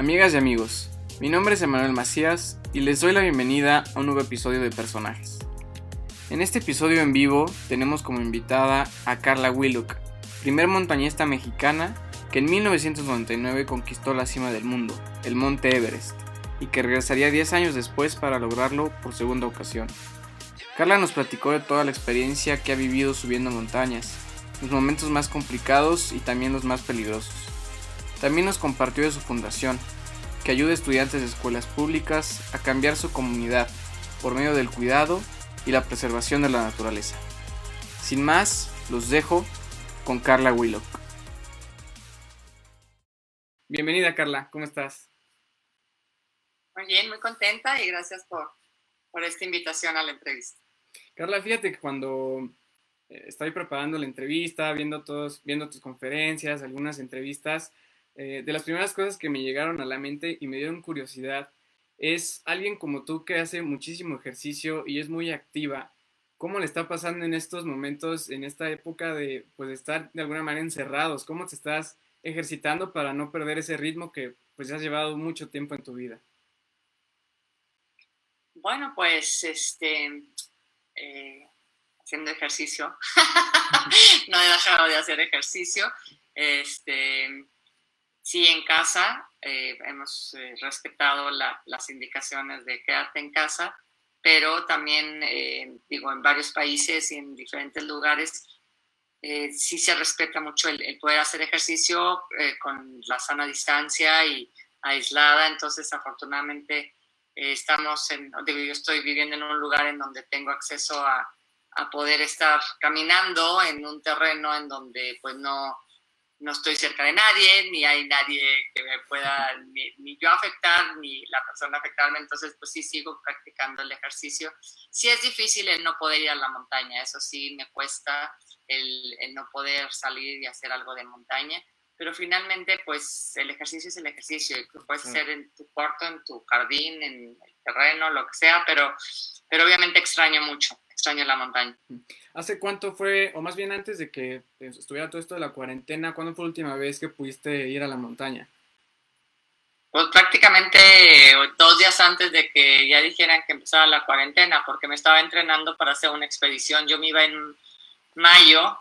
Amigas y amigos, mi nombre es Emanuel Macías y les doy la bienvenida a un nuevo episodio de Personajes. En este episodio en vivo tenemos como invitada a Carla Willock, primer montañista mexicana que en 1999 conquistó la cima del mundo, el Monte Everest, y que regresaría 10 años después para lograrlo por segunda ocasión. Carla nos platicó de toda la experiencia que ha vivido subiendo montañas, los momentos más complicados y también los más peligrosos. También nos compartió de su fundación, que ayuda a estudiantes de escuelas públicas a cambiar su comunidad por medio del cuidado y la preservación de la naturaleza. Sin más, los dejo con Carla Willock. Bienvenida Carla, ¿cómo estás? Muy bien, muy contenta y gracias por, por esta invitación a la entrevista. Carla, fíjate que cuando eh, estoy preparando la entrevista, viendo, todos, viendo tus conferencias, algunas entrevistas, eh, de las primeras cosas que me llegaron a la mente y me dieron curiosidad es alguien como tú que hace muchísimo ejercicio y es muy activa. ¿Cómo le está pasando en estos momentos, en esta época de pues, estar de alguna manera encerrados? ¿Cómo te estás ejercitando para no perder ese ritmo que pues has llevado mucho tiempo en tu vida? Bueno, pues este, eh, haciendo ejercicio. no he dejado de hacer ejercicio. Este, Sí, en casa eh, hemos eh, respetado las indicaciones de quedarte en casa, pero también, eh, digo, en varios países y en diferentes lugares sí se respeta mucho el, poder hacer ejercicio con la sana distancia y aislada. Entonces, afortunadamente, estamos en, digo, yo estoy viviendo en un lugar en donde tengo acceso a, a poder estar caminando en un terreno en donde pues no no estoy cerca de nadie, ni hay nadie que me pueda, ni, yo afectar, ni la persona afectarme, entonces pues sí sigo practicando el ejercicio. Sí es difícil el no poder ir a la montaña, eso sí me cuesta el, no poder salir y hacer algo de montaña, pero finalmente pues el ejercicio es el ejercicio, lo puedes hacer en tu cuarto, en tu jardín, en el terreno, lo que sea, pero, pero obviamente extraño mucho extraño la montaña. ¿Hace cuánto fue, o más bien antes de que estuviera todo esto de la cuarentena, cuándo fue la última vez que pudiste ir a la montaña? Pues prácticamente dos días antes de que ya dijeran que empezaba la cuarentena, porque me estaba entrenando para hacer una expedición. Yo me iba en mayo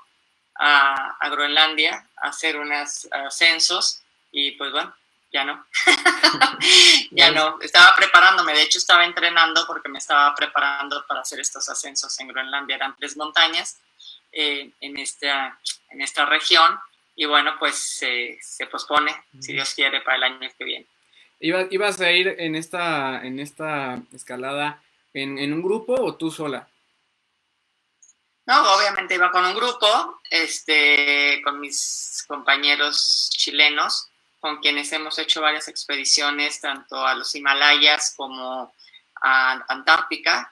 a, a Groenlandia a hacer unos ascensos y pues bueno, ya no. ya no. Estaba preparándome, de hecho estaba entrenando porque me estaba preparando para hacer estos ascensos en Groenlandia. Eran tres montañas eh, en, esta, en esta región y bueno, pues se pospone, si Dios quiere, para el año que viene. ¿Ibas a ir en esta, en esta escalada en, en un grupo o tú sola? No, obviamente iba con un grupo, este, con mis compañeros chilenos con quienes hemos hecho varias expediciones, tanto a los Himalayas como a Antártica.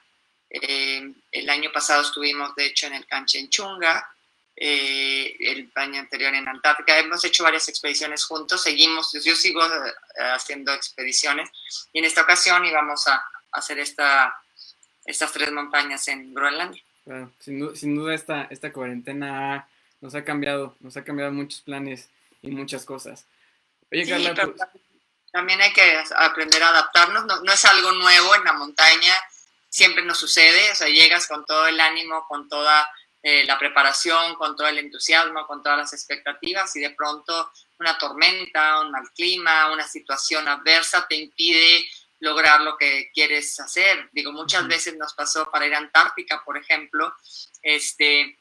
Eh, el año pasado estuvimos, de hecho, en el Canchenchunga, eh, el año anterior en Antártica. Hemos hecho varias expediciones juntos, seguimos, yo sigo eh, haciendo expediciones y en esta ocasión íbamos a, hacer esta, estas tres montañas en Groenlandia. sin, duda esta, esta cuarentena nos ha cambiado, nos ha cambiado muchos planes y muchas cosas. Oye, pues también hay que aprender a adaptarnos, no, es algo nuevo en la montaña, siempre nos sucede, o sea, llegas con todo el ánimo, con toda eh, la preparación, con todo el entusiasmo, con todas las expectativas y de pronto una tormenta, un mal clima, una situación adversa te impide lograr lo que quieres hacer. Digo, muchas veces nos pasó para ir a Antártica, por ejemplo, este,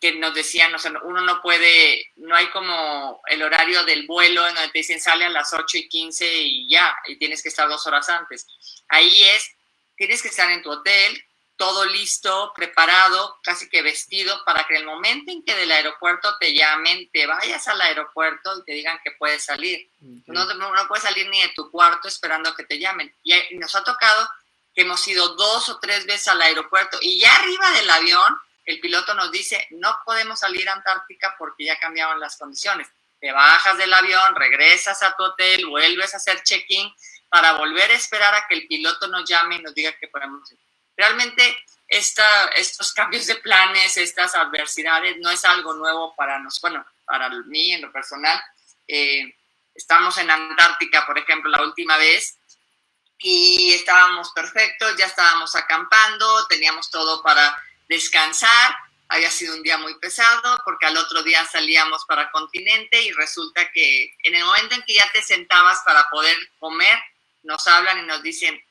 que nos decían, o sea, uno no puede, no hay como el horario del vuelo en donde te dicen sale a las 8 y 15 y ya, y tienes que estar dos horas antes. Ahí es, tienes que estar en tu hotel, todo listo, preparado, casi que vestido, para que el momento en que del aeropuerto te llamen, te vayas al aeropuerto y te digan que puedes salir. No, no, puedes salir ni de tu cuarto esperando que te llamen. Y nos ha tocado que hemos ido dos o tres veces al aeropuerto y ya arriba del avión el piloto nos dice, no podemos salir a Antártica porque ya cambiaron las condiciones. Te bajas del avión, regresas a tu hotel, vuelves a hacer check-in para volver a esperar a que el piloto nos llame y nos diga que podemos ir. Realmente esta, estos cambios de planes, estas adversidades, no es algo nuevo para nosotros, bueno, para mí en lo personal. Eh, estamos en Antártica, por ejemplo, la última vez, y estábamos perfectos, ya estábamos acampando, teníamos todo para descansar, había sido un día muy pesado porque al otro día salíamos para continente y resulta que en el momento en que ya te sentabas para poder comer, nos hablan y nos dicen,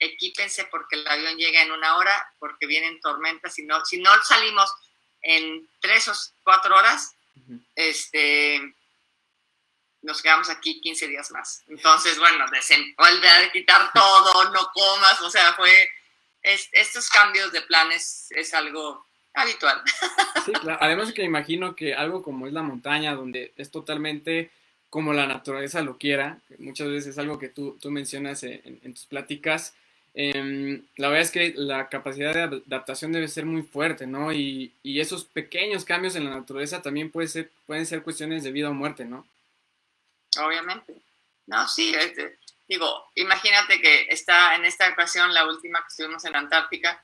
equípense porque el avión llega en una hora, porque vienen tormentas, y no, si no salimos en tres o cuatro horas, este, nos quedamos aquí 15 días más. Entonces, bueno, vuelve a quitar todo, no comas, o sea, fue, estos cambios de planes es algo habitual. Sí, claro. Además que imagino que algo como es la montaña, donde es totalmente como la naturaleza lo quiera, muchas veces es algo que tú, tú mencionas en, en tus pláticas, Em, la verdad es que la capacidad de adaptación debe ser muy fuerte, ¿no? Y, y, esos pequeños cambios en la naturaleza también puede ser, pueden ser cuestiones de vida o muerte, ¿no? Obviamente. No, sí, digo, imagínate que está en esta ocasión, la última que estuvimos en Antártica,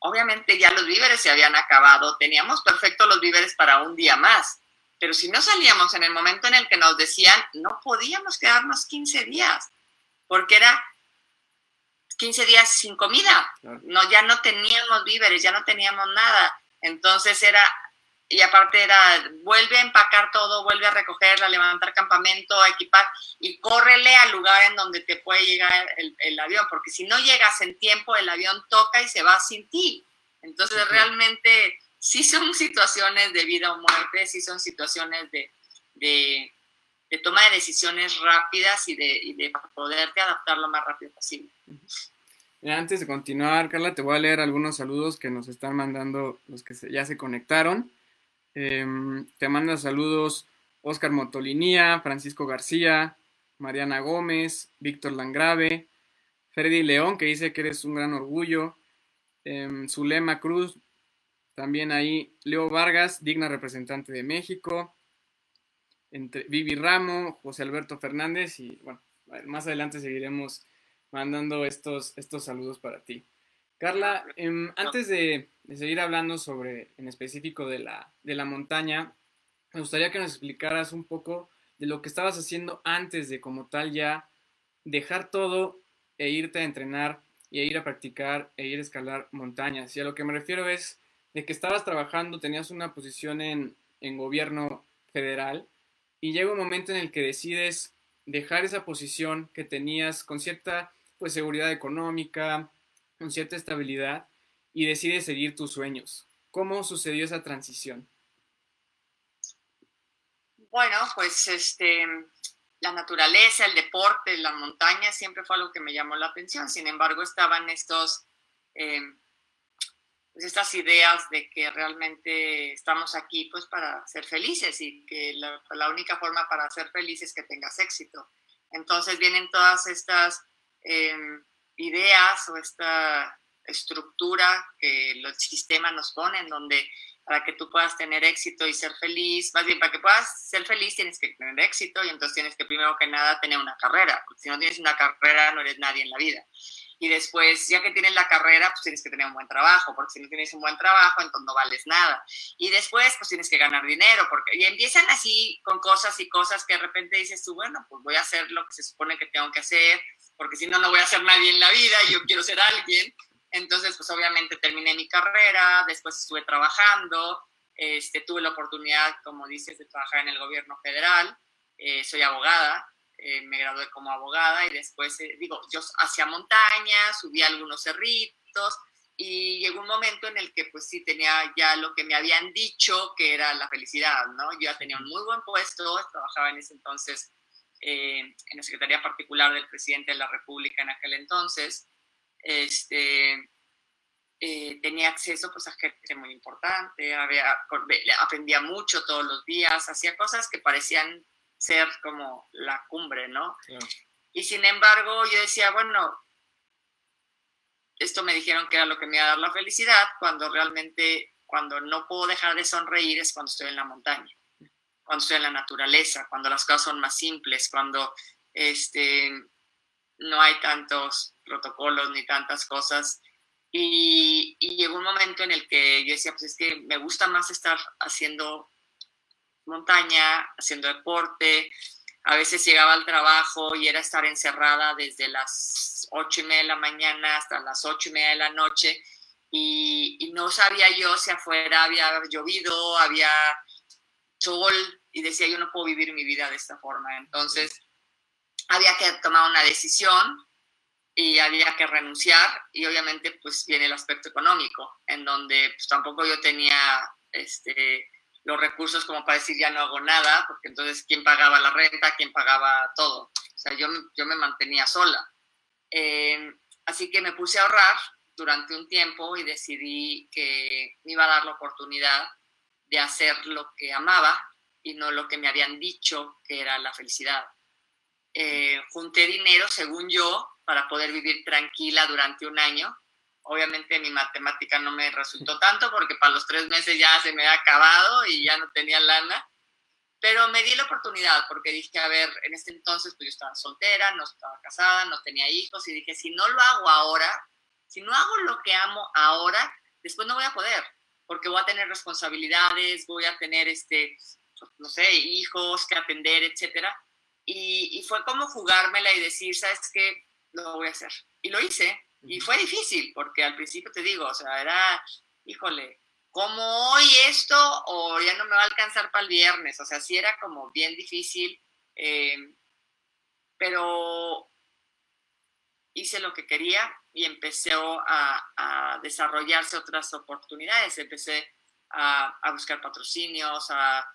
obviamente ya los víveres se habían acabado, teníamos perfectos los víveres para un día más, pero si no salíamos en el momento en el que nos decían, no podíamos quedarnos 15 días, porque era 15 días sin comida. No, ya no teníamos víveres, ya no teníamos nada. Entonces era, y aparte era, vuelve a empacar todo, vuelve a recoger, a levantar campamento, a equipar y córrele al lugar en donde te puede llegar el, avión, porque si no llegas en tiempo, el avión toca y se va sin ti. Entonces realmente sí son situaciones de vida o muerte, sí son situaciones de, de, toma de decisiones rápidas y de, y de poderte adaptar lo más rápido posible. Antes de continuar, Carla, te voy a leer algunos saludos que nos están mandando los que ya se conectaron. Em, te manda saludos Oscar Motolinía, Francisco García, Mariana Gómez, Víctor Langrave, Freddy León, que dice que eres un gran orgullo, eh, Zulema Cruz, también ahí Leo Vargas, digna representante de México, entre Vivi Ramo, José Alberto Fernández y bueno, más adelante seguiremos mandando estos, estos saludos para ti. Carla, em, antes de, seguir hablando sobre, en específico de la, de la montaña, me gustaría que nos explicaras un poco de lo que estabas haciendo antes de como tal ya dejar todo e irte a entrenar y a ir a practicar e ir a escalar montañas. Y a lo que me refiero es de que estabas trabajando, tenías una posición en, en gobierno federal y llega un momento en el que decides dejar esa posición que tenías con cierta pues seguridad económica, con cierta estabilidad y decides seguir tus sueños. ¿Cómo sucedió esa transición? Bueno, pues este, la naturaleza, el deporte, la montaña siempre fue algo que me llamó la atención. Sin embargo, estaban estos, pues estas ideas de que realmente estamos aquí pues para ser felices y que la, la única forma para ser felices es que tengas éxito. Entonces vienen todas estas Em, ideas o esta estructura que los sistemas nos ponen, donde para que tú puedas tener éxito y ser feliz, más bien para que puedas ser feliz tienes que tener éxito y entonces tienes que primero que nada tener una carrera, porque si no tienes una carrera no eres nadie en la vida. Y después, ya que tienes la carrera, pues tienes que tener un buen trabajo, porque si no tienes un buen trabajo, entonces no vales nada. Y después, pues tienes que ganar dinero, porque y empiezan así con cosas y cosas que de repente dices tú, bueno, pues voy a hacer lo que se supone que tengo que hacer, porque si no, no voy a ser nadie en la vida y yo quiero ser alguien. Entonces, pues obviamente terminé mi carrera, después estuve trabajando, este, tuve la oportunidad, como dices, de trabajar en el gobierno federal, eh, soy abogada, eh, me gradué como abogada y después, eh, digo, yo hacía montañas, subí algunos cerritos y llegó un momento en el que pues sí tenía ya lo que me habían dicho que era la felicidad, ¿no? Yo ya tenía un muy buen puesto, trabajaba en ese entonces eh, en la Secretaría Particular del Presidente de la República en aquel entonces, este, tenía acceso pues, a gente muy importante, había, aprendía mucho todos los días, hacía cosas que parecían ser como la cumbre, ¿no? Y sin embargo, yo decía, bueno, esto me dijeron que era lo que me iba a dar la felicidad, cuando realmente, cuando no puedo dejar de sonreír es cuando estoy en la montaña, cuando estoy en la naturaleza, cuando las cosas son más simples, cuando este, no hay tantos protocolos ni tantas cosas. Y, y, llegó un momento en el que yo decía, pues es que me gusta más estar haciendo montaña, haciendo deporte, a veces llegaba al trabajo y era estar encerrada desde las ocho y media de la mañana hasta las ocho y media de la noche y, no sabía yo si afuera había llovido, había sol y decía yo no puedo vivir mi vida de esta forma. Entonces había que tomar una decisión y había que renunciar y obviamente pues viene el aspecto económico en donde pues tampoco yo tenía este los recursos como para decir ya no hago nada, porque entonces quién pagaba la renta, quién pagaba todo. O sea, yo, yo me mantenía sola. Eh, así que me puse a ahorrar durante un tiempo y decidí que me iba a dar la oportunidad de hacer lo que amaba y no lo que me habían dicho que era la felicidad. Eh, junté dinero, según yo, para poder vivir tranquila durante un año Obviamente mi matemática no me resultó tanto porque para los tres meses ya se me había acabado y ya no tenía lana. Pero me di la oportunidad porque dije, a ver, en este entonces pues yo estaba soltera, no estaba casada, no tenía hijos y dije, si no lo hago ahora, si no hago lo que amo ahora, después no voy a poder porque voy a tener responsabilidades, voy a tener, este, no sé, hijos que atender, etcétera. Y, y fue como jugármela y decir, ¿sabes qué? Lo voy a hacer. Y lo hice. Y fue difícil, porque al principio te digo, o sea, era, híjole, como hoy esto o ya no me va a alcanzar para el viernes? O sea, sí era como bien difícil, eh, pero hice lo que quería y empecé a, desarrollarse otras oportunidades. Empecé a, buscar patrocinios, a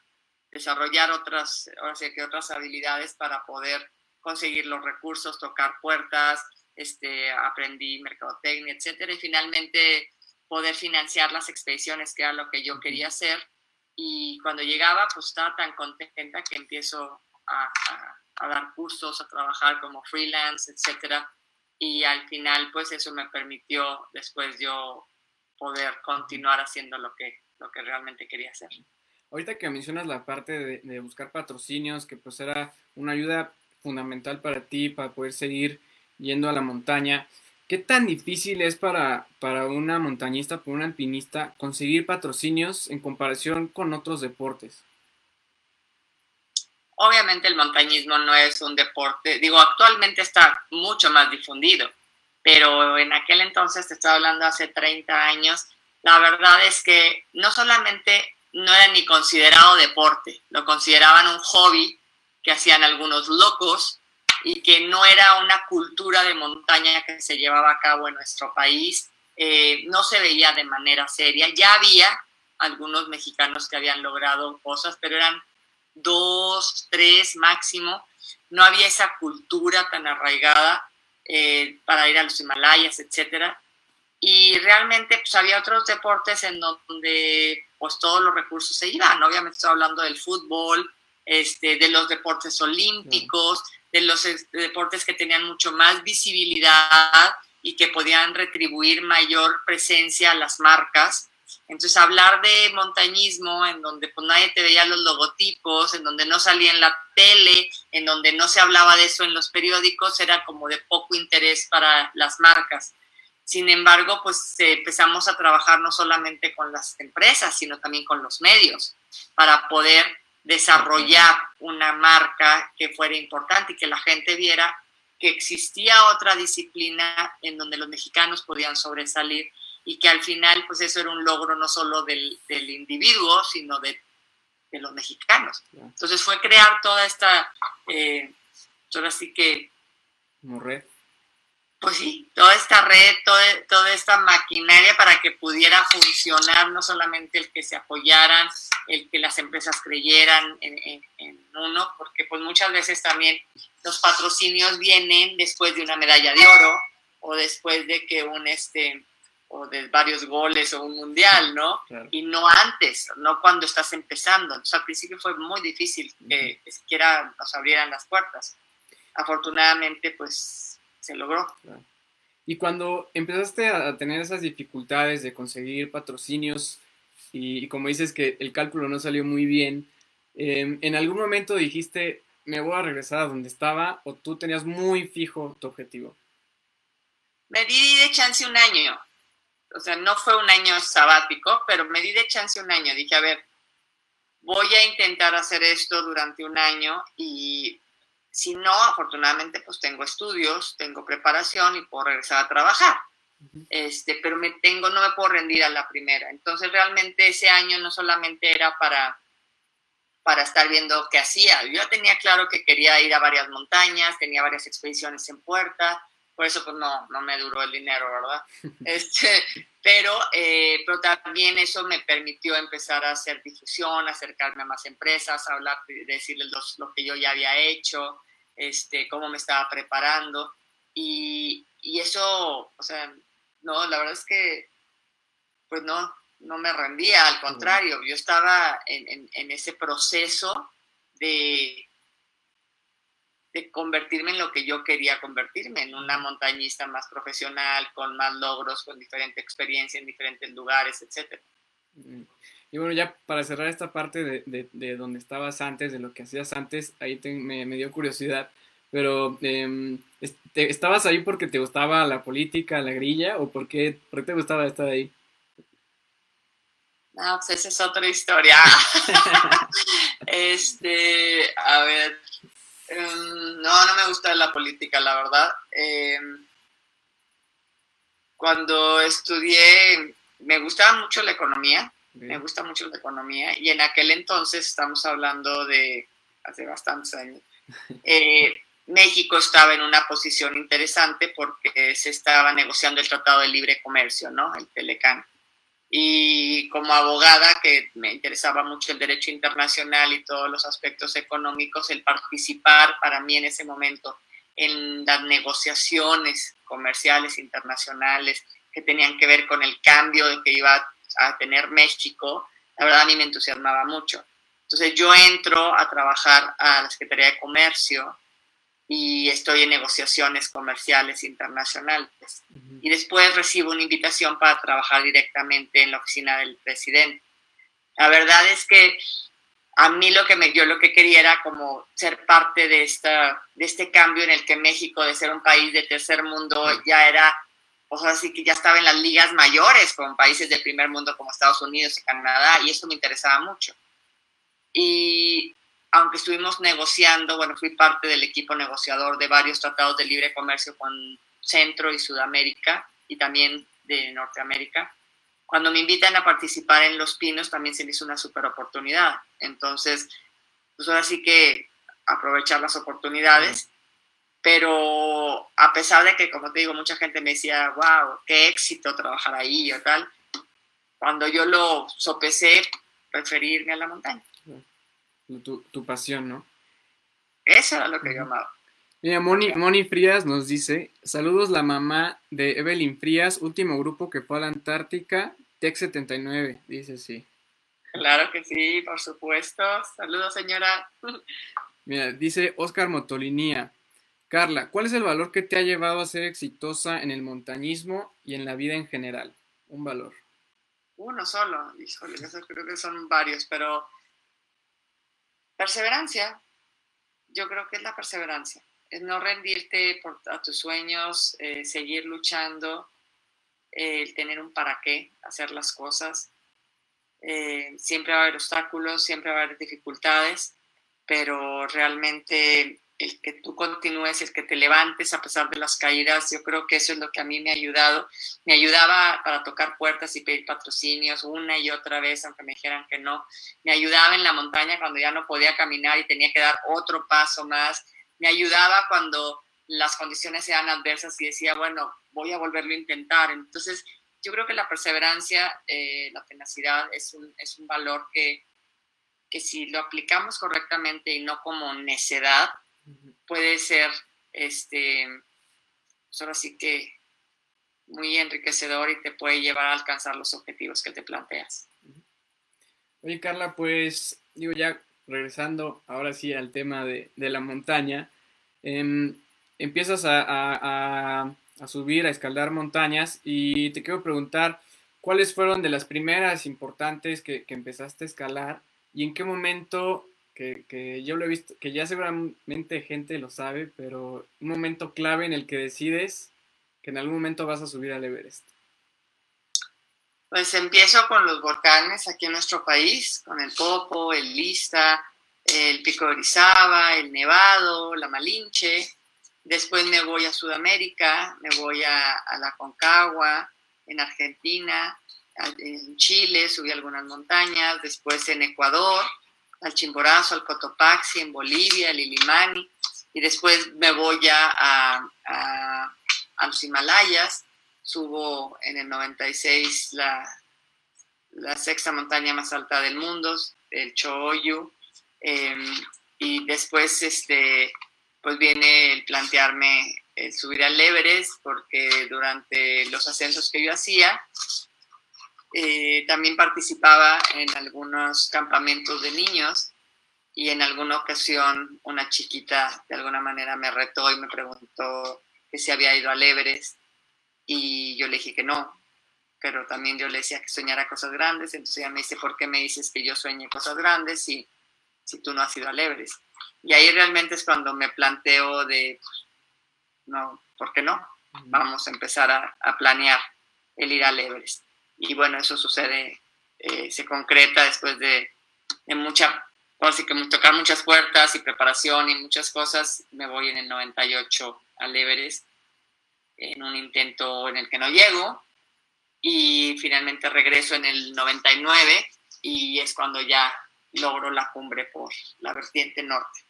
desarrollar otras, o sea, que otras habilidades para poder conseguir los recursos, tocar puertas, este, aprendí mercadotecnia, etcétera, y finalmente poder financiar las expediciones, que era lo que yo quería hacer. Y cuando llegaba, pues estaba tan contenta que empiezo a, dar cursos, a trabajar como freelance, etcétera. Y al final, pues eso me permitió después yo poder continuar haciendo lo que, lo que realmente quería hacer. Ahorita que mencionas la parte de, de buscar patrocinios, que pues era una ayuda fundamental para ti, para poder seguir yendo a la montaña. ¿Qué tan difícil es para, para una montañista, para un alpinista, conseguir patrocinios en comparación con otros deportes? Obviamente el montañismo no es un deporte, digo, actualmente está mucho más difundido, pero en aquel entonces, te estaba hablando hace 30 años, la verdad es que no solamente no era ni considerado deporte, lo consideraban un hobby que hacían algunos locos y que no era una cultura de montaña que se llevaba a cabo en nuestro país, eh, no se veía de manera seria. Ya había algunos mexicanos que habían logrado cosas, pero eran dos, tres máximo. No había esa cultura tan arraigada eh, para ir a los Himalayas, etcétera. Y realmente pues, había otros deportes en donde pues todos los recursos se iban. Obviamente estoy hablando del fútbol, este, de los deportes olímpicos, de los deportes que tenían mucho más visibilidad y que podían retribuir mayor presencia a las marcas. Entonces, hablar de montañismo en donde pues, nadie te veía los logotipos, en donde no salía en la tele, en donde no se hablaba de eso en los periódicos, era como de poco interés para las marcas. Sin embargo, pues empezamos a trabajar no solamente con las empresas, sino también con los medios para poder desarrollar una marca que fuera importante y que la gente viera que existía otra disciplina en donde los mexicanos podían sobresalir y que al final pues eso era un logro no solo del, individuo, sino de, los mexicanos. Entonces fue crear toda esta, eh, ahora sí que... red pues sí, toda esta red, toda, esta maquinaria para que pudiera funcionar, no solamente el que se apoyaran, el que las empresas creyeran en, uno, porque pues muchas veces también los patrocinios vienen después de una medalla de oro o después de que un este o de varios goles o un mundial, ¿no? Y no antes, no cuando estás empezando. Entonces al principio fue muy difícil que, que siquiera nos abrieran las puertas. Afortunadamente, pues se logró. Y cuando empezaste a tener esas dificultades de conseguir patrocinios y, como dices que el cálculo no salió muy bien, em, ¿en algún momento dijiste, me voy a regresar a donde estaba o tú tenías muy fijo tu objetivo? Me di de chance un año. O sea, no fue un año sabático, pero me di de chance un año. Dije, a ver, voy a intentar hacer esto durante un año y Si no, afortunadamente, pues tengo estudios, tengo preparación y puedo regresar a trabajar. Este, pero me tengo, no me puedo rendir a la primera. Entonces, realmente ese año no solamente era para, para estar viendo qué hacía. Yo tenía claro que quería ir a varias montañas, tenía varias expediciones en puerta, por eso pues no, no me duró el dinero, ¿verdad? Este, pero, eh, pero también eso me permitió empezar a hacer difusión, acercarme a más empresas, hablar, decirles lo que yo ya había hecho, este, cómo me estaba preparando. Y, y eso, o sea, no, la verdad es que, pues no, no me rendía, al contrario, yo estaba en, en, en ese proceso de, de convertirme en lo que yo quería convertirme, en una montañista más profesional, con más logros, con diferente experiencia en diferentes lugares, etc. Y bueno, ya para cerrar esta parte de, de, donde estabas antes, de lo que hacías antes, ahí me, me, dio curiosidad, pero eh, ¿estabas ahí porque te gustaba la política, la grilla, o por qué, por qué te gustaba estar ahí? No, pues esa es otra historia. este, a ver, Em, no, no me gusta la política, la verdad. Em, cuando estudié, me gustaba mucho la economía, me gusta mucho la economía, y en aquel entonces, estamos hablando de hace bastantes años, eh, México estaba en una posición interesante porque se estaba negociando el Tratado de Libre Comercio, ¿no? El Telecán y como abogada que me interesaba mucho el derecho internacional y todos los aspectos económicos, el participar para mí en ese momento en las negociaciones comerciales internacionales que tenían que ver con el cambio que iba a tener México, la verdad a mí me entusiasmaba mucho. Entonces yo entro a trabajar a la Secretaría de Comercio y estoy en negociaciones comerciales internacionales. Y después recibo una invitación para trabajar directamente en la oficina del presidente. La verdad es que a mí lo que me dio lo que quería era como ser parte de, esta, de este cambio en el que México, de ser un país de tercer mundo, ya era, o sea, sí que ya estaba en las ligas mayores con países del primer mundo como Estados Unidos y Canadá, y eso me interesaba mucho. Y aunque estuvimos negociando, bueno, fui parte del equipo negociador de varios tratados de libre comercio con Centro y Sudamérica y también de Norteamérica. Cuando me invitan a participar en Los Pinos también se me hizo una super oportunidad. Entonces, pues ahora sí que aprovechar las oportunidades. Pero a pesar de que, como te digo, mucha gente me decía, wow, qué éxito trabajar ahí o tal, cuando yo lo sopesé, preferí irme a la montaña tu, pasión, ¿no? Eso era lo que yo amaba. Mira, Moni, Moni, Frías nos dice, saludos la mamá de Evelyn Frías, último grupo que fue a la Antártica, Tech 79, dice sí. Claro que sí, por supuesto. Saludos, señora. Mira, dice Oscar Motolinía. Carla, ¿cuál es el valor que te ha llevado a ser exitosa en el montañismo y en la vida en general? Un valor. Uno solo, híjole, creo que son varios, pero Perseverancia, yo creo que es la perseverancia, es no rendirte a tus sueños, eh, seguir luchando, el tener un para qué, hacer las cosas. Eh, siempre va a haber obstáculos, siempre va a haber dificultades, pero realmente el que tú continúes, el que te levantes a pesar de las caídas, yo creo que eso es lo que a mí me ha ayudado. Me ayudaba para tocar puertas y pedir patrocinios una y otra vez, aunque me dijeran que no. Me ayudaba en la montaña cuando ya no podía caminar y tenía que dar otro paso más. Me ayudaba cuando las condiciones eran adversas y decía, bueno, voy a volverlo a intentar. Entonces, yo creo que la perseverancia, eh, la tenacidad es un, es un valor que, que si lo aplicamos correctamente y no como necedad, puede ser, este, pues ahora sí que muy enriquecedor y te puede llevar a alcanzar los objetivos que te planteas. Oye, Carla, pues digo ya regresando ahora sí al tema de, la montaña, em, empiezas a, subir, a escalar montañas y te quiero preguntar, ¿cuáles fueron de las primeras importantes que, que empezaste a escalar y en qué momento que, yo lo he visto, que ya seguramente gente lo sabe, pero un momento clave en el que decides que en algún momento vas a subir al Everest. Pues empiezo con los volcanes aquí en nuestro país, con el Popo, el Lista, el Pico de Orizaba, el Nevado, la Malinche. Después me voy a Sudamérica, me voy a, a la Concagua, en Argentina, en Chile, subí algunas montañas, después en Ecuador, al Chimborazo, al Cotopaxi, en Bolivia, al Ilimani, y después me voy ya a, los Himalayas, subo en el 96 la, la sexta montaña más alta del mundo, el Choyu, em, y después este, pues viene el plantearme subir al Everest, porque durante los ascensos que yo hacía, eh, también participaba en algunos campamentos de niños y en alguna ocasión una chiquita de alguna manera me retó y me preguntó que si había ido al Everest y yo le dije que no, pero también yo le decía que soñara cosas grandes, entonces ella me dice, ¿por qué me dices que yo sueñe cosas grandes si, si tú no has ido al Everest? Y ahí realmente es cuando me planteo de, no, ¿por qué no? Vamos a empezar a planear el ir al Everest y bueno, eso sucede, eh, se concreta después de, de mucha, así que tocar muchas puertas y preparación y muchas cosas, me voy en el 98 al Everest, en un intento en el que no llego, y finalmente regreso en el 99 y es cuando ya logro la cumbre por la vertiente norte.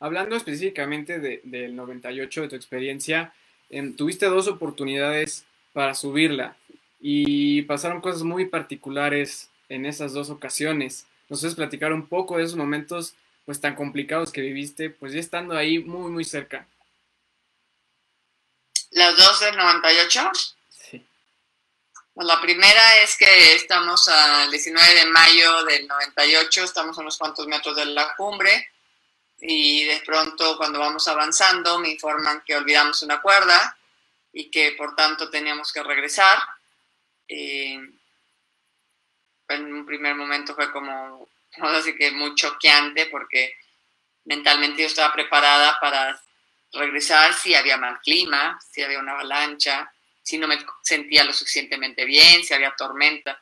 Hablando específicamente de, del 98, de tu experiencia, em, tuviste dos oportunidades para subirla y pasaron cosas muy particulares en esas dos ocasiones. ¿Nos puedes platicar un poco de esos momentos pues tan complicados que viviste, pues ya estando ahí muy, muy cerca? ¿Las dos del 98? Sí. Pues la primera es que estamos al 19 de mayo del 98, estamos a unos cuantos metros de la cumbre y de pronto cuando vamos avanzando me informan que olvidamos una cuerda y que por tanto teníamos que regresar eh, en un primer momento fue como, así que muy choqueante porque mentalmente yo estaba preparada para regresar si había mal clima, si había una avalancha, si no me sentía lo suficientemente bien, si había tormenta,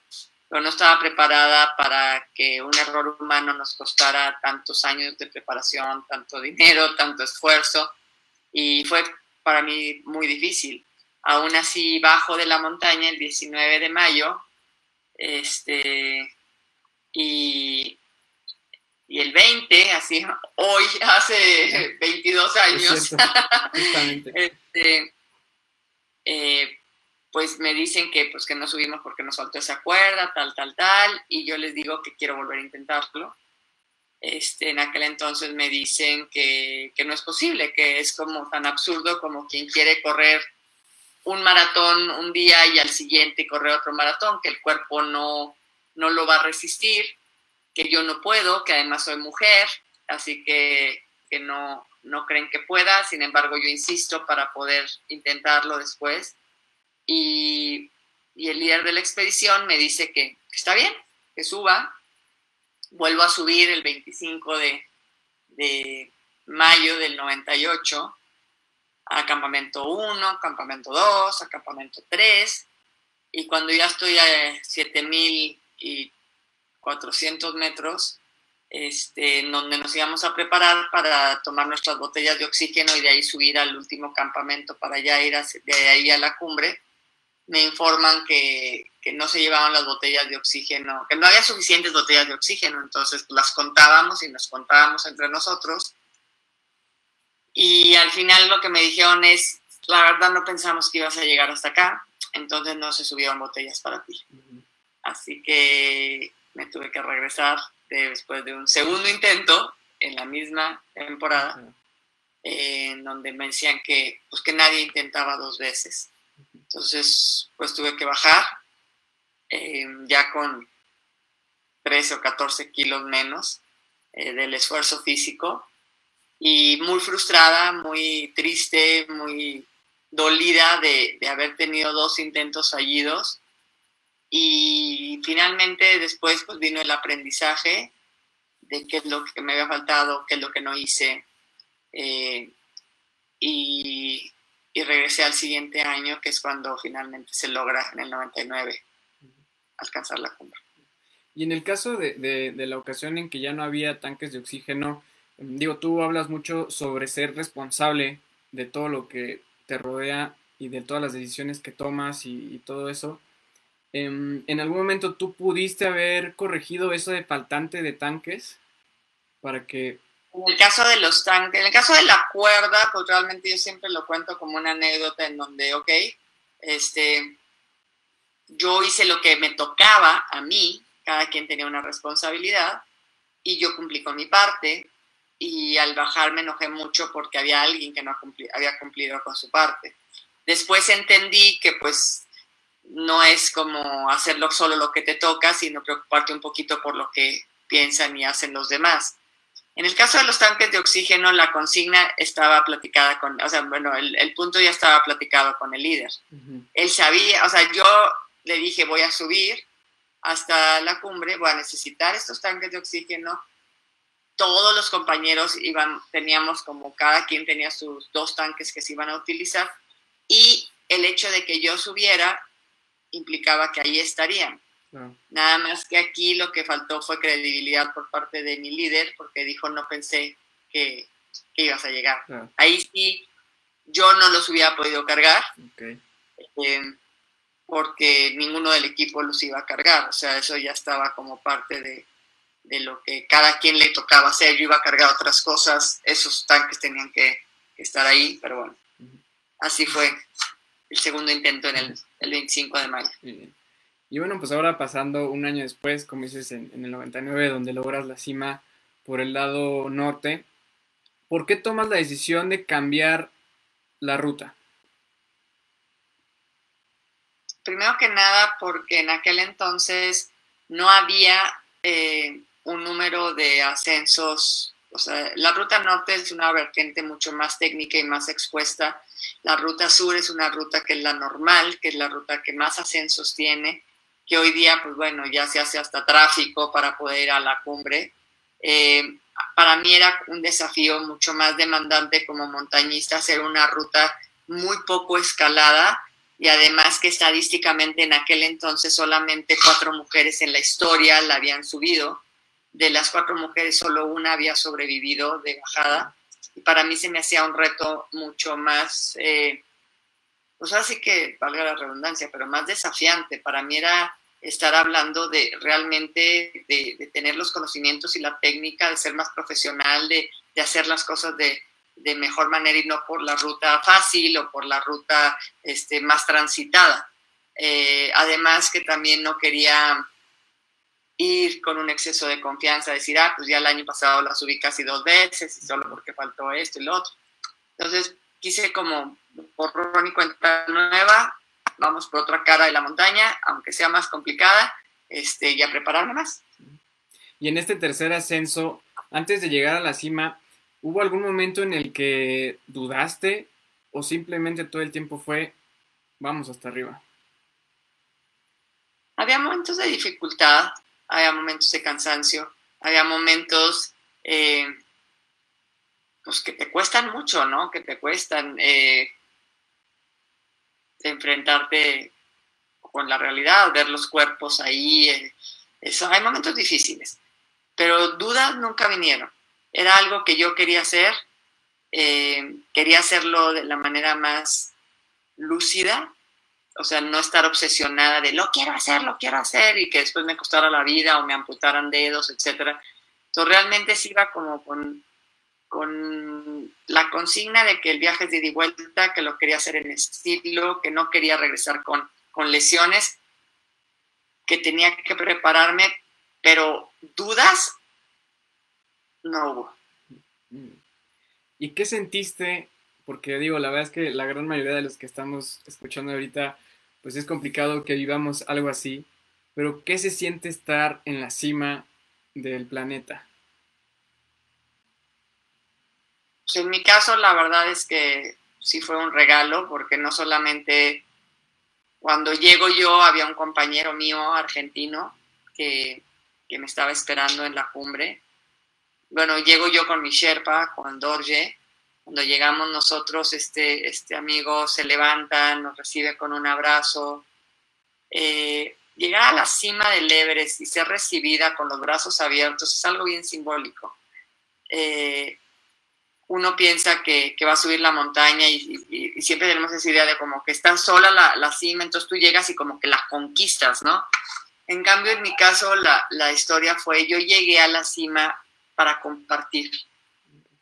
pero no estaba preparada para que un error humano nos costara tantos años de preparación, tanto dinero, tanto esfuerzo, y fue para mí muy difícil aún así bajo de la montaña el 19 de mayo, este, y, el 20, así hoy, hace 22 años, este, eh, pues me dicen que, pues, que no subimos porque nos faltó esa cuerda, tal, tal, tal, y yo les digo que quiero volver a intentarlo. Este, en aquel entonces me dicen que, que no es posible, que es como tan absurdo como quien quiere correr un maratón un día y al siguiente correr otro maratón, que el cuerpo no, no lo va a resistir, que yo no puedo, que además soy mujer, así que, que no, no creen que pueda, sin embargo yo insisto para poder intentarlo después. Y, y el líder de la expedición me dice que está bien, que suba. Vuelvo a subir el 25 de, de mayo del 98 a campamento 1, campamento 2, a campamento 3, y cuando ya estoy a 7400 metros, este, donde nos íbamos a preparar para tomar nuestras botellas de oxígeno y de ahí subir al último campamento para ya ir de ahí a la cumbre, me informan que, que, no se llevaban las botellas de oxígeno, que no había suficientes botellas de oxígeno, entonces las contábamos y nos contábamos entre nosotros y al final lo que me dijeron es, la verdad no pensamos que ibas a llegar hasta acá, entonces no se subieron botellas para ti. Así que me tuve que regresar después de un segundo intento en la misma temporada, en donde me decían que, pues, que nadie intentaba dos veces. Entonces, pues tuve que bajar, em, ya con 13 o 14 kilos menos eh, del esfuerzo físico, y muy frustrada, muy triste, muy dolida de, haber tenido dos intentos fallidos. Y finalmente después pues vino el aprendizaje de qué es lo que me había faltado, qué es lo que no hice. Eh, y, y, regresé al siguiente año, que es cuando finalmente se logra en el 99 alcanzar la cumbre. Y en el caso de, de, la ocasión en que ya no había tanques de oxígeno, digo, tú hablas mucho sobre ser responsable de todo lo que te rodea y de todas las decisiones que tomas y, todo eso. Em, ¿En algún momento tú pudiste haber corregido eso de faltante de tanques para que... En el caso de los tanques, en el caso de la cuerda, pues realmente yo siempre lo cuento como una anécdota en donde, ok, este, yo hice lo que me tocaba a mí, cada quien tenía una responsabilidad y yo cumplí con mi parte y al bajar me enojé mucho porque había alguien que no había cumplido con su parte. Después entendí que pues no es como hacerlo solo lo que te toca, sino preocuparte un poquito por lo que piensan y hacen los demás. En el caso de los tanques de oxígeno, la consigna estaba platicada con, o sea, bueno, el, punto ya estaba platicado con el líder. Él sabía, o sea, yo le dije voy a subir, hasta la cumbre, voy a necesitar estos tanques de oxígeno. Todos los compañeros iban, teníamos como cada quien tenía sus dos tanques que se iban a utilizar y el hecho de que yo subiera implicaba que ahí estarían. Nada más que aquí lo que faltó fue credibilidad por parte de mi líder porque dijo no pensé que, ibas a llegar. Ahí sí yo no los hubiera podido cargar. Eh, porque ninguno del equipo los iba a cargar, o sea, eso ya estaba como parte de, lo que cada quien le tocaba hacer, yo iba a cargar otras cosas, esos tanques tenían que, estar ahí, pero bueno, así fue el segundo intento en el, 25 de mayo. Y bueno, pues ahora pasando un año después, como dices, en, en el 99, donde logras la cima por el lado norte, ¿por qué tomas la decisión de cambiar la ruta? Primero que nada porque en aquel entonces no había eh, un número de ascensos, o sea, la ruta norte es una vertiente mucho más técnica y más expuesta, la ruta sur es una ruta que es la normal, que es la ruta que más ascensos tiene, que hoy día, pues bueno, ya se hace hasta tráfico para poder ir a la cumbre. Eh, para mí era un desafío mucho más demandante como montañista hacer una ruta muy poco escalada y además que estadísticamente en aquel entonces solamente cuatro mujeres en la historia la habían subido. De las cuatro mujeres solo una había sobrevivido de bajada. Y para mí se me hacía un reto mucho más, eh, pues así que valga la redundancia, pero más desafiante. Para mí era estar hablando de realmente de, tener los conocimientos y la técnica, de ser más profesional, de, de hacer las cosas de, de mejor manera y no por la ruta fácil o por la ruta este, más transitada. Eh, además que también no quería ir con un exceso de confianza, decir, ah, pues ya el año pasado la subí casi dos veces y solo porque faltó esto y lo otro. Entonces quise como por y cuenta nueva, vamos por otra cara de la montaña, aunque sea más complicada, este, ya prepararme más. Y en este tercer ascenso, antes de llegar a la cima, ¿Hubo algún momento en el que dudaste o simplemente todo el tiempo fue, vamos hasta arriba? Había momentos de dificultad, había momentos de cansancio, había momentos eh, pues que te cuestan mucho, ¿no? Que te cuestan eh, enfrentarte con la realidad, ver los cuerpos ahí. Eh, eso, hay momentos difíciles, pero dudas nunca vinieron era algo que yo quería hacer, eh, quería hacerlo de la manera más lúcida, o sea, no estar obsesionada de lo quiero hacer, lo quiero hacer y que después me costara la vida o me amputaran dedos, etc. Entonces realmente sí iba como con, con la consigna de que el viaje es de ida y vuelta, que lo quería hacer en estilo, que no quería regresar con, con lesiones, que tenía que prepararme, pero dudas no hubo. Mm. ¿Y qué sentiste? Porque digo, la verdad es que la gran mayoría de los que estamos escuchando ahorita, pues es complicado que vivamos algo así, pero ¿qué se siente estar en la cima del planeta? Pues en mi caso, la verdad es que sí fue un regalo, porque no solamente cuando llego yo había un compañero mío argentino que, que me estaba esperando en la cumbre bueno, llego yo con mi Sherpa, con Dorje. Cuando llegamos nosotros, este, este amigo se levanta, nos recibe con un abrazo. Eh, llegar a la cima del Everest y ser recibida con los brazos abiertos es algo bien simbólico. Eh, uno piensa que, va a subir la montaña y, siempre tenemos esa idea de como que está sola la, la, cima, entonces tú llegas y como que la conquistas, ¿no? En cambio, en mi caso, la, la historia fue, yo llegué a la cima para compartir,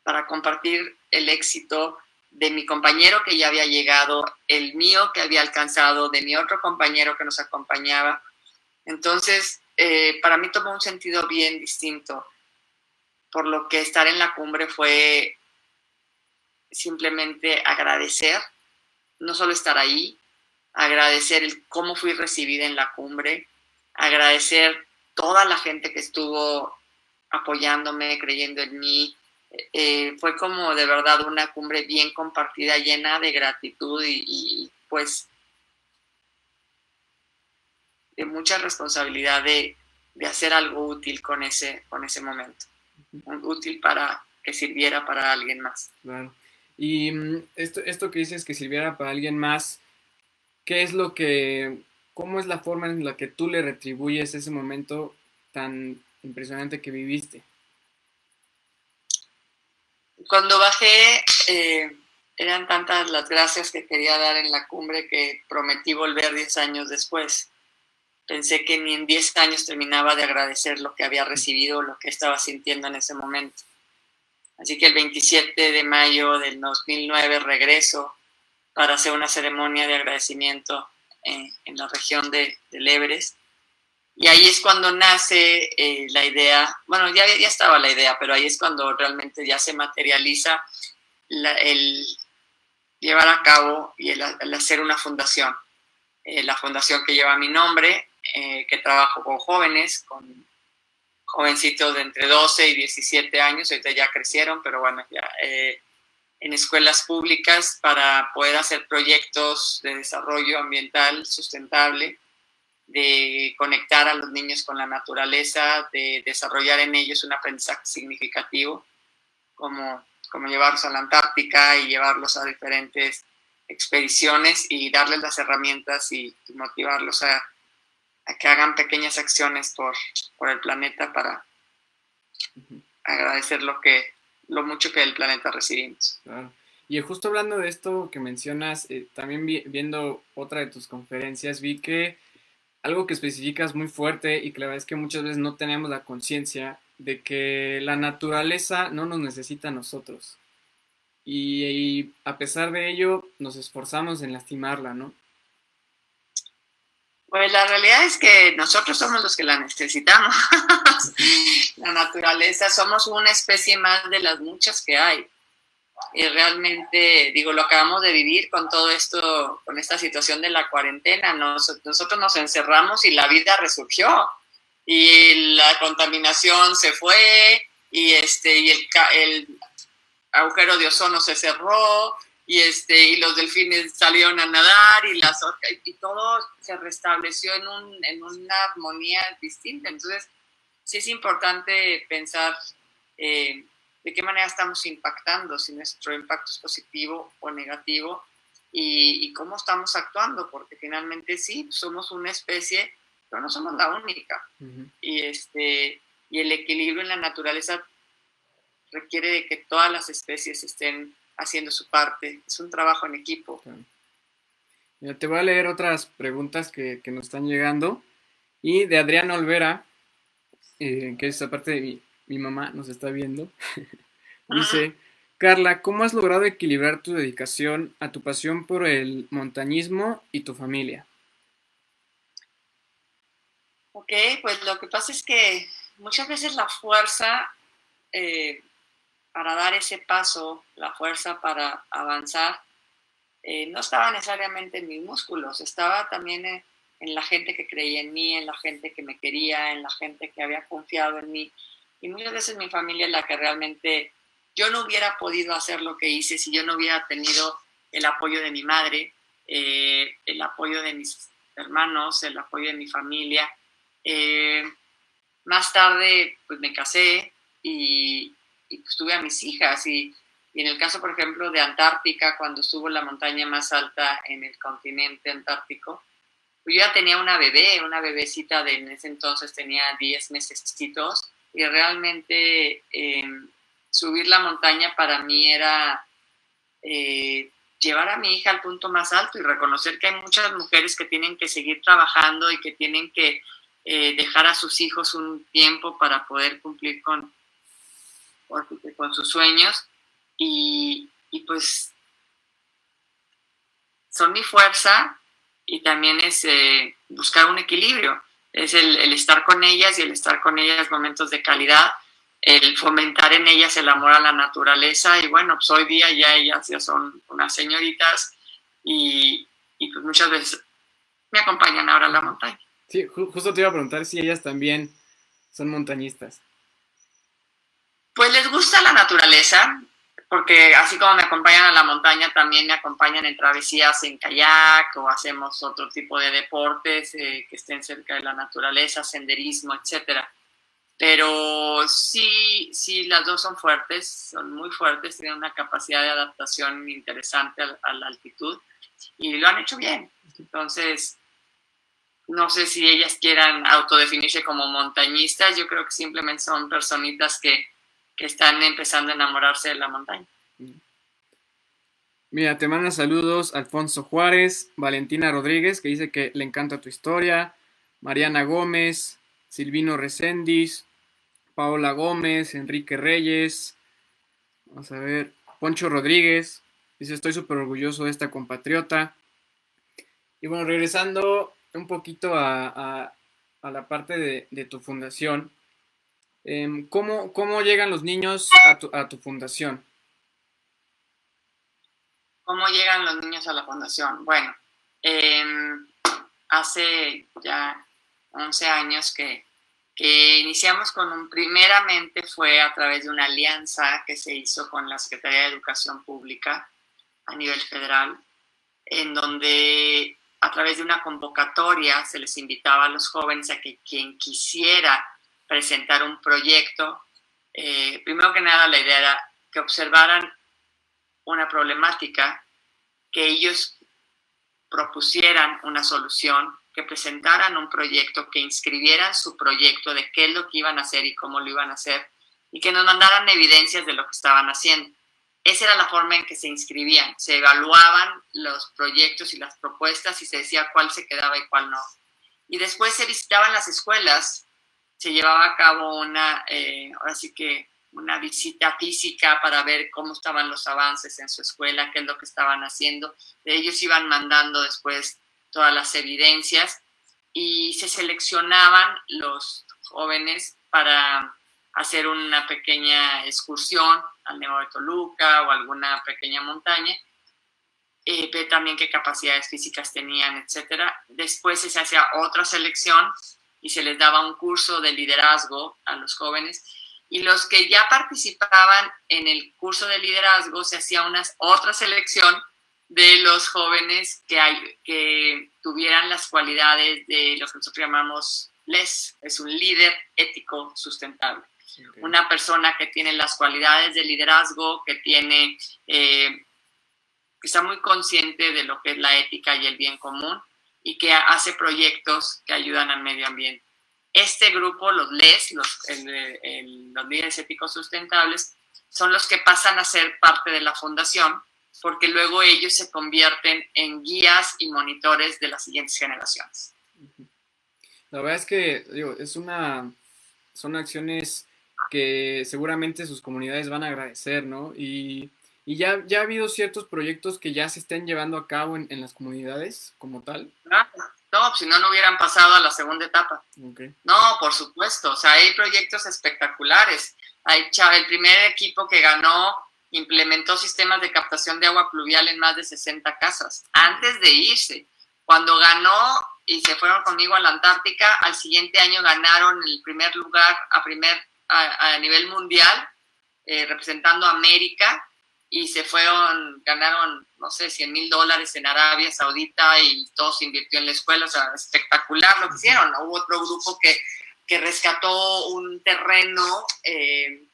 para compartir el éxito de mi compañero que ya había llegado, el mío que había alcanzado, de mi otro compañero que nos acompañaba. Entonces, eh, para mí tomó un sentido bien distinto, por lo que estar en la cumbre fue simplemente agradecer, no solo estar ahí, agradecer cómo fui recibida en la cumbre, agradecer toda la gente que estuvo apoyándome, creyendo en mí, eh, fue como de verdad una cumbre bien compartida, llena de gratitud y, pues de mucha responsabilidad de, hacer algo útil con ese, con ese momento, útil para que sirviera para alguien más. Claro. Y mm, esto, esto que dices que sirviera para alguien más, ¿qué es lo que, cómo es la forma en la que tú le retribuyes ese momento tan impresionante que viviste? Cuando bajé, eh, eran tantas las gracias que quería dar en la cumbre que prometí volver 10 años después. Pensé que ni en 10 años terminaba de agradecer lo que había recibido, lo que estaba sintiendo en ese momento. Así que el 27 de mayo del 2009 regreso para hacer una ceremonia de agradecimiento en, en la región de, del Everest y ahí es cuando nace eh, la idea, bueno, ya, ya estaba la idea, pero ahí es cuando realmente ya se materializa el llevar a cabo y el, hacer una fundación. Eh, la fundación que lleva mi nombre, eh, que trabajo con jóvenes, con jovencitos de entre 12 y 17 años, ahorita ya crecieron, pero bueno, ya en escuelas públicas para poder hacer proyectos de desarrollo ambiental sustentable de conectar a los niños con la naturaleza, de desarrollar en ellos un aprendizaje significativo, como, como llevarlos a la Antártica y llevarlos a diferentes expediciones y darles las herramientas y, motivarlos a, que hagan pequeñas acciones por, por el planeta para agradecer lo, que, lo mucho que del planeta recibimos. Y justo hablando de esto que mencionas, eh, también viendo otra de tus conferencias, vi que algo que especificas muy fuerte y que la verdad es que muchas veces no tenemos la conciencia de que la naturaleza no nos necesita a nosotros. Y, a pesar de ello, nos esforzamos en lastimarla, ¿no? Pues la realidad es que nosotros somos los que la necesitamos. la naturaleza, somos una especie más de las muchas que hay y realmente, digo, lo acabamos de vivir con todo esto, con esta situación de la cuarentena. nosotros nos encerramos y la vida resurgió y la contaminación se fue y, este, y el, el agujero de ozono se cerró y, este, y los delfines salieron a nadar y, las, y todo se restableció en, un, en una armonía distinta. Entonces, sí es importante pensar... Eh, de qué manera estamos impactando, si nuestro impacto es positivo o negativo y, cómo estamos actuando, porque finalmente sí, somos una especie, pero no somos la única. y, este, y el equilibrio en la naturaleza requiere de que todas las especies estén haciendo su parte. Es un trabajo en equipo. te voy a leer otras preguntas que, nos están llegando. Y de Adrián Olvera, eh, que es aparte de mi, mamá nos está viendo, dice, Carla, ¿cómo has logrado equilibrar tu dedicación a tu pasión por el montañismo y tu familia? Ok, pues lo que pasa es que muchas veces la fuerza eh, para dar ese paso, la fuerza para avanzar, eh, no estaba necesariamente en mis músculos, estaba también en, en la gente que creía en mí, en la gente que me quería, en la gente que había confiado en mí. Y muchas veces mi familia es la que realmente yo no hubiera podido hacer lo que hice si yo no hubiera tenido el apoyo de mi madre, eh, el apoyo de mis hermanos, el apoyo de mi familia. Eh, más tarde, pues me casé y, pues, tuve a mis hijas. Y, y, en el caso, por ejemplo, de Antártica, cuando subo la montaña más alta en el continente antártico, Yo ya tenía una bebé, una bebecita de en ese entonces tenía 10 meses y realmente em, subir la montaña para mí era eh, llevar a mi hija al punto más alto y reconocer que hay muchas mujeres que tienen que seguir trabajando y que tienen que eh, dejar a sus hijos un tiempo para poder cumplir con, con sus sueños. Y, pues son mi fuerza y también es eh, buscar un equilibrio, es el, el, estar con ellas y el estar con ellas momentos de calidad, el fomentar en ellas el amor a la naturaleza y bueno, pues hoy día ya ellas ya son unas señoritas y, y pues muchas veces me acompañan ahora a la montaña. Sí, justo te iba a preguntar si ellas también son montañistas. Pues les gusta la naturaleza, porque así como me acompañan a la montaña, también me acompañan en travesías en kayak o hacemos otro tipo de deportes eh, que estén cerca de la naturaleza, senderismo, etcétera. Pero sí, sí, las dos son fuertes, son muy fuertes, tienen una capacidad de adaptación interesante a la altitud y lo han hecho bien. Entonces, no sé si ellas quieran autodefinirse como montañistas, yo creo que simplemente son personitas que, están empezando a enamorarse de la montaña. Mira, te manda saludos Alfonso Juárez, Valentina Rodríguez, que dice que le encanta tu historia, Mariana Gómez, Silvino Recendis, Paola Gómez, Enrique Reyes, vamos a ver, Poncho Rodríguez, dice estoy súper orgulloso de esta compatriota. Y bueno, regresando un poquito a, la parte de, tu fundación. Em, ¿cómo, ¿cómo, llegan los niños a tu, a tu fundación? ¿Cómo llegan los niños a la fundación? Bueno, em, hace ya 11 años que, que, iniciamos con un, primeramente fue a través de una alianza que se hizo con la Secretaría de Educación Pública a nivel federal, en donde a través de una convocatoria se les invitaba a los jóvenes a que quien quisiera presentar un proyecto, eh, primero que nada la idea era que observaran una problemática, que ellos propusieran una solución, que presentaran un proyecto, que inscribieran su proyecto de qué es lo que iban a hacer y cómo lo iban a hacer, y que nos mandaran evidencias de lo que estaban haciendo. Esa era la forma en que se inscribían. Se evaluaban los proyectos y las propuestas y se decía cuál se quedaba y cuál no. Y después se visitaban las escuelas, se llevaba a cabo una, eh, ahora sí que una visita física para ver cómo estaban los avances en su escuela, qué es lo que estaban haciendo. Ellos iban mandando después todas las evidencias y se seleccionaban los jóvenes para hacer una pequeña excursión al Nevado de Toluca o alguna pequeña montaña, eh, ver también qué capacidades físicas tenían, etcétera. Después se hacía otra selección y se les daba un curso de liderazgo a los jóvenes y los que ya participaban en el curso de liderazgo se hacía una otra selección de los jóvenes que, hay, que tuvieran las cualidades de lo que nosotros llamamos LES, es un líder ético sustentable. Una persona que tiene las cualidades de liderazgo, que tiene, eh, que está muy consciente de lo que es la ética y el bien común y que hace proyectos que ayudan al medio ambiente. Este grupo, los LES, los, los líderes éticos sustentables, son los que pasan a ser parte de la fundación porque luego ellos se convierten en guías y monitores de las siguientes generaciones. La verdad es que digo, es una, son acciones que seguramente sus comunidades van a agradecer, ¿no? Y, y ya, ya ha habido ciertos proyectos que ya se estén llevando a cabo en, en las comunidades como tal. No, no, si no, no hubieran pasado a la segunda etapa. No, por supuesto, o sea, hay proyectos espectaculares. Hay, el primer equipo que ganó implementó sistemas de captación de agua pluvial en más de 60 casas antes de irse. Cuando ganó y se fueron conmigo a la Antártica, al siguiente año ganaron el primer lugar a primer a, nivel mundial, eh, representando a América, y se fueron, ganaron, no sé, 100 mil dólares en Arabia Saudita y todo se invirtió en la escuela, o sea, espectacular lo que hicieron. Hubo otro grupo que, que rescató un terreno eh,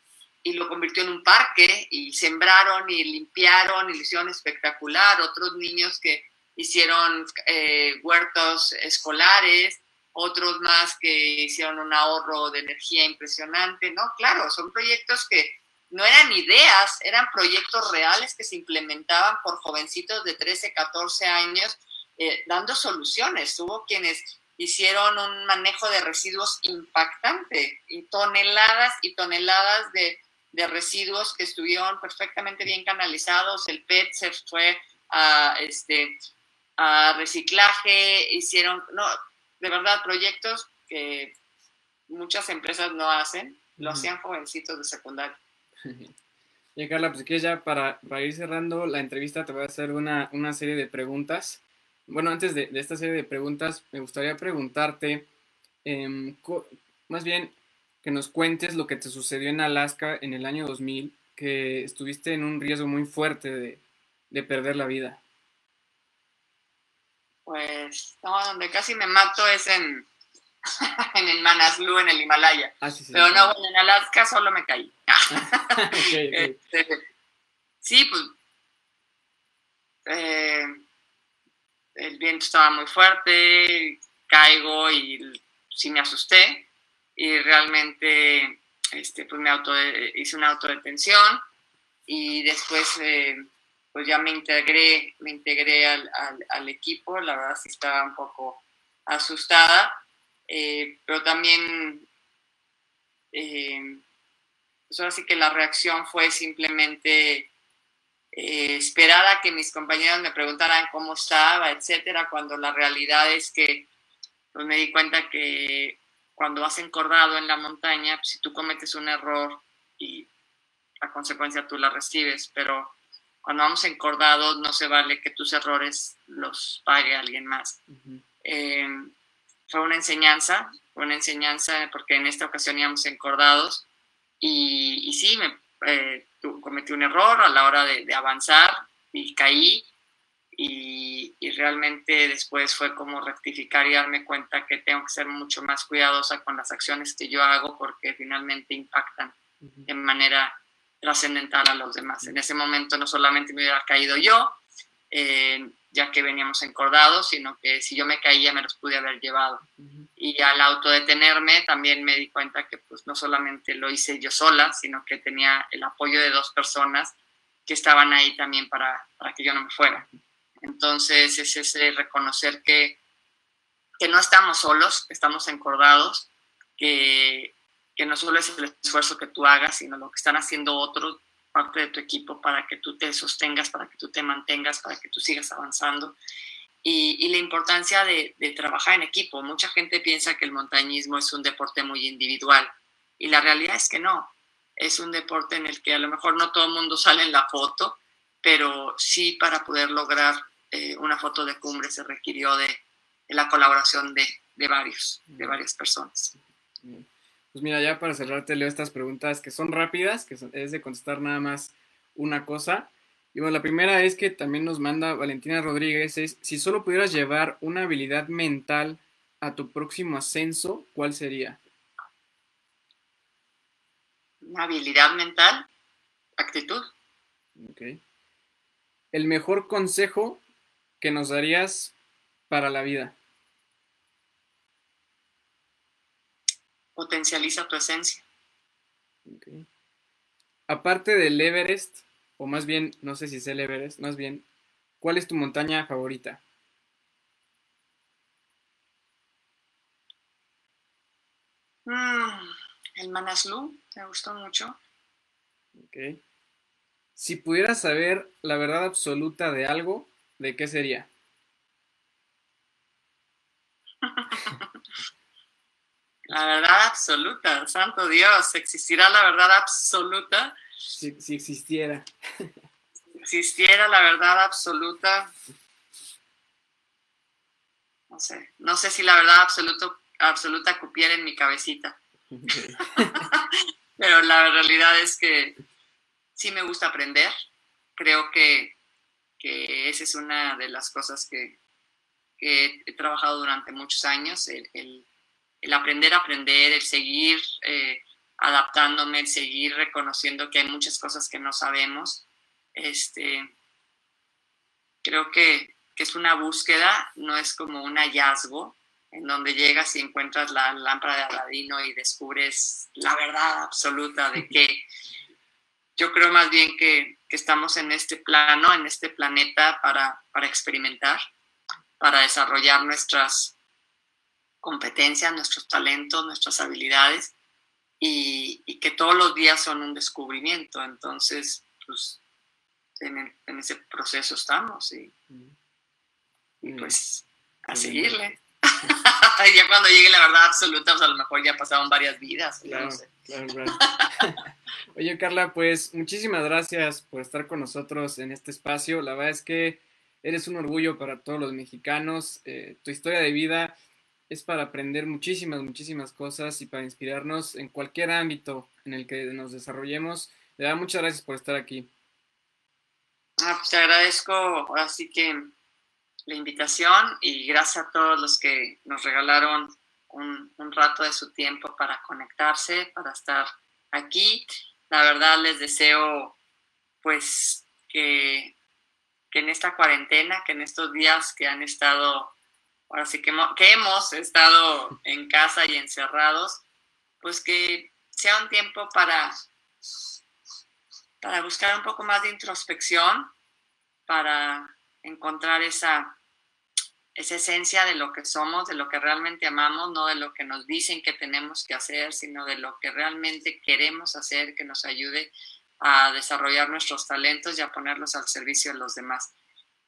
y lo convirtió en un parque y sembraron y limpiaron y lo hicieron espectacular. Otros niños que hicieron eh, huertos escolares, otros más que hicieron un ahorro de energía impresionante, ¿no? Claro, son proyectos que no eran ideas, eran proyectos reales que se implementaban por jovencitos de 13, 14 años, eh, dando soluciones. Hubo quienes hicieron un manejo de residuos impactante y toneladas y toneladas de, de residuos que estuvieron perfectamente bien canalizados. El PET se fue a, este, a reciclaje, hicieron, no, de verdad, proyectos que muchas empresas no hacen, lo hacían jovencitos de secundaria. Y Carla, pues que ya para, para, ir cerrando la entrevista te voy a hacer una, una serie de preguntas. Bueno, antes de, de, esta serie de preguntas, me gustaría preguntarte, eh, más bien, que nos cuentes lo que te sucedió en Alaska en el año 2000, que estuviste en un riesgo muy fuerte de, de perder la vida. Pues, no, donde casi me mato es en, en el Manaslu, en el Himalaya. Ah, Pero no, en Alaska solo me caí. Este, sí, pues, eh, el viento estaba muy fuerte, caigo y sí me asusté y realmente este, pues me auto, hice una autodetención y después eh, pues ya me integré, me integré al, al, equipo, la verdad sí estaba un poco asustada, eh, pero también, eh, pues ahora sí que la reacción fue simplemente eh, esperar a que mis compañeros me preguntaran cómo estaba, etcétera, cuando la realidad es que pues me di cuenta que cuando has encordado en la montaña, pues, si tú cometes un error y la consecuencia tú la recibes, pero cuando vamos encordados no se vale que tus errores los pague alguien más. Eh, fue una enseñanza, fue una enseñanza porque en esta ocasión íbamos encordados y, y sí, me, eh, cometí un error a la hora de, avanzar y caí. Y, y, realmente después fue como rectificar y darme cuenta que tengo que ser mucho más cuidadosa con las acciones que yo hago porque finalmente impactan de manera trascendental a los demás. En ese momento no solamente me hubiera caído yo, eh, ya que veníamos encordados, sino que si yo me caía me los pude haber llevado. Y al autodetenerme también me di cuenta que pues no solamente lo hice yo sola, sino que tenía el apoyo de dos personas que estaban ahí también para, para que yo no me fuera. Entonces es ese reconocer que, que no estamos solos, que estamos encordados, que que no solo es el esfuerzo que tú hagas, sino lo que están haciendo otros, parte de tu equipo, para que tú te sostengas, para que tú te mantengas, para que tú sigas avanzando. Y, la importancia de, trabajar en equipo. Mucha gente piensa que el montañismo es un deporte muy individual y la realidad es que no. Es un deporte en el que a lo mejor no todo el mundo sale en la foto, pero sí para poder lograr eh, una foto de cumbre se requirió de, la colaboración de, de, varios, de varias personas. Pues mira, ya para cerrar te leo estas preguntas que son rápidas, que es de contestar nada más una cosa. Y bueno, la primera es que también nos manda Valentina Rodríguez, es si solo pudieras llevar una habilidad mental a tu próximo ascenso, ¿cuál sería? Una habilidad mental, actitud. Ok. El mejor consejo que nos darías para la vida. Potencializa tu esencia. Aparte del Everest, o más bien, no sé si es el Everest, más bien, ¿cuál es tu montaña favorita? Mm, el Manaslu, me gustó mucho. Ok. Si pudieras saber la verdad absoluta de algo, ¿de qué sería? La verdad absoluta, santo Dios, ¿existirá la verdad absoluta? Si, existiera. Si existiera la verdad absoluta, no sé, no sé si la verdad absoluta, absoluta cupiera en mi cabecita. Pero la realidad es que sí me gusta aprender. Creo que, esa es una de las cosas que, he trabajado durante muchos años, el el aprender a aprender, el seguir eh, adaptándome, el seguir reconociendo que hay muchas cosas que no sabemos. Este, creo que, que es una búsqueda, no es como un hallazgo en donde llegas y encuentras la lámpara de Aladino y descubres la verdad absoluta de que yo creo más bien que, que estamos en este plano, en este planeta para, para experimentar, para desarrollar nuestras competencias, nuestros talentos, nuestras habilidades y, y, que todos los días son un descubrimiento. Entonces, pues en, en ese proceso estamos y, y pues a seguirle. ya cuando llegue la verdad absoluta, pues a lo mejor ya pasaron varias vidas. Claro, claro, claro. Oye, Carla, pues muchísimas gracias por estar con nosotros en este espacio. La verdad es que eres un orgullo para todos los mexicanos. Eh, tu historia de vida es para aprender muchísimas, muchísimas cosas y para inspirarnos en cualquier ámbito en el que nos desarrollemos. Le da muchas gracias por estar aquí. Ah, pues te agradezco, así que la invitación y gracias a todos los que nos regalaron un, rato de su tiempo para conectarse, para estar aquí. La verdad les deseo pues que en esta cuarentena, que en estos días que han estado, ahora sí que, que hemos estado en casa y encerrados, pues que sea un tiempo para, para buscar un poco más de introspección, para encontrar esa esa esencia de lo que somos, de lo que realmente amamos, no de lo que nos dicen que tenemos que hacer, sino de lo que realmente queremos hacer, que nos ayude a desarrollar nuestros talentos y a ponerlos al servicio de los demás.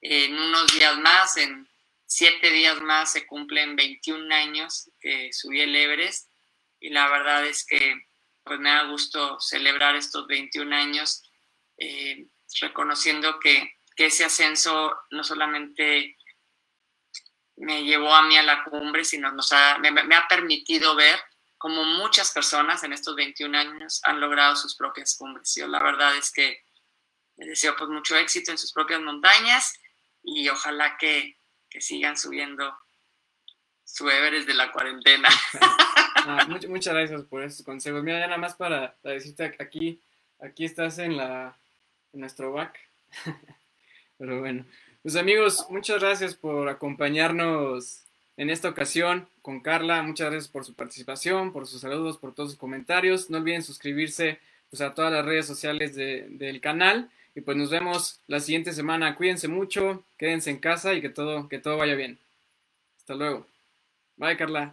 En unos días más, en siete días más, se cumplen 21 años que subí el Everest y la verdad es que pues me da gusto celebrar estos 21 años eh, reconociendo que, que ese ascenso no solamente me llevó a mí a la cumbre, sino nos ha, me, ha permitido ver cómo muchas personas en estos 21 años han logrado sus propias cumbres. Yo la verdad es que les deseo pues mucho éxito en sus propias montañas y ojalá que, que sigan subiendo su Everest de la cuarentena. ah, muchas, muchas gracias por esos consejos. Mira, ya nada más para, para decirte aquí, aquí estás en la en nuestro back. Pero bueno, pues amigos, muchas gracias por acompañarnos en esta ocasión con Carla. Muchas gracias por su participación, por sus saludos, por todos sus comentarios. No olviden suscribirse pues, a todas las redes sociales de, del canal. Y pues nos vemos la siguiente semana. Cuídense mucho, quédense en casa y que todo, que todo vaya bien. Hasta luego. Bye, Carla.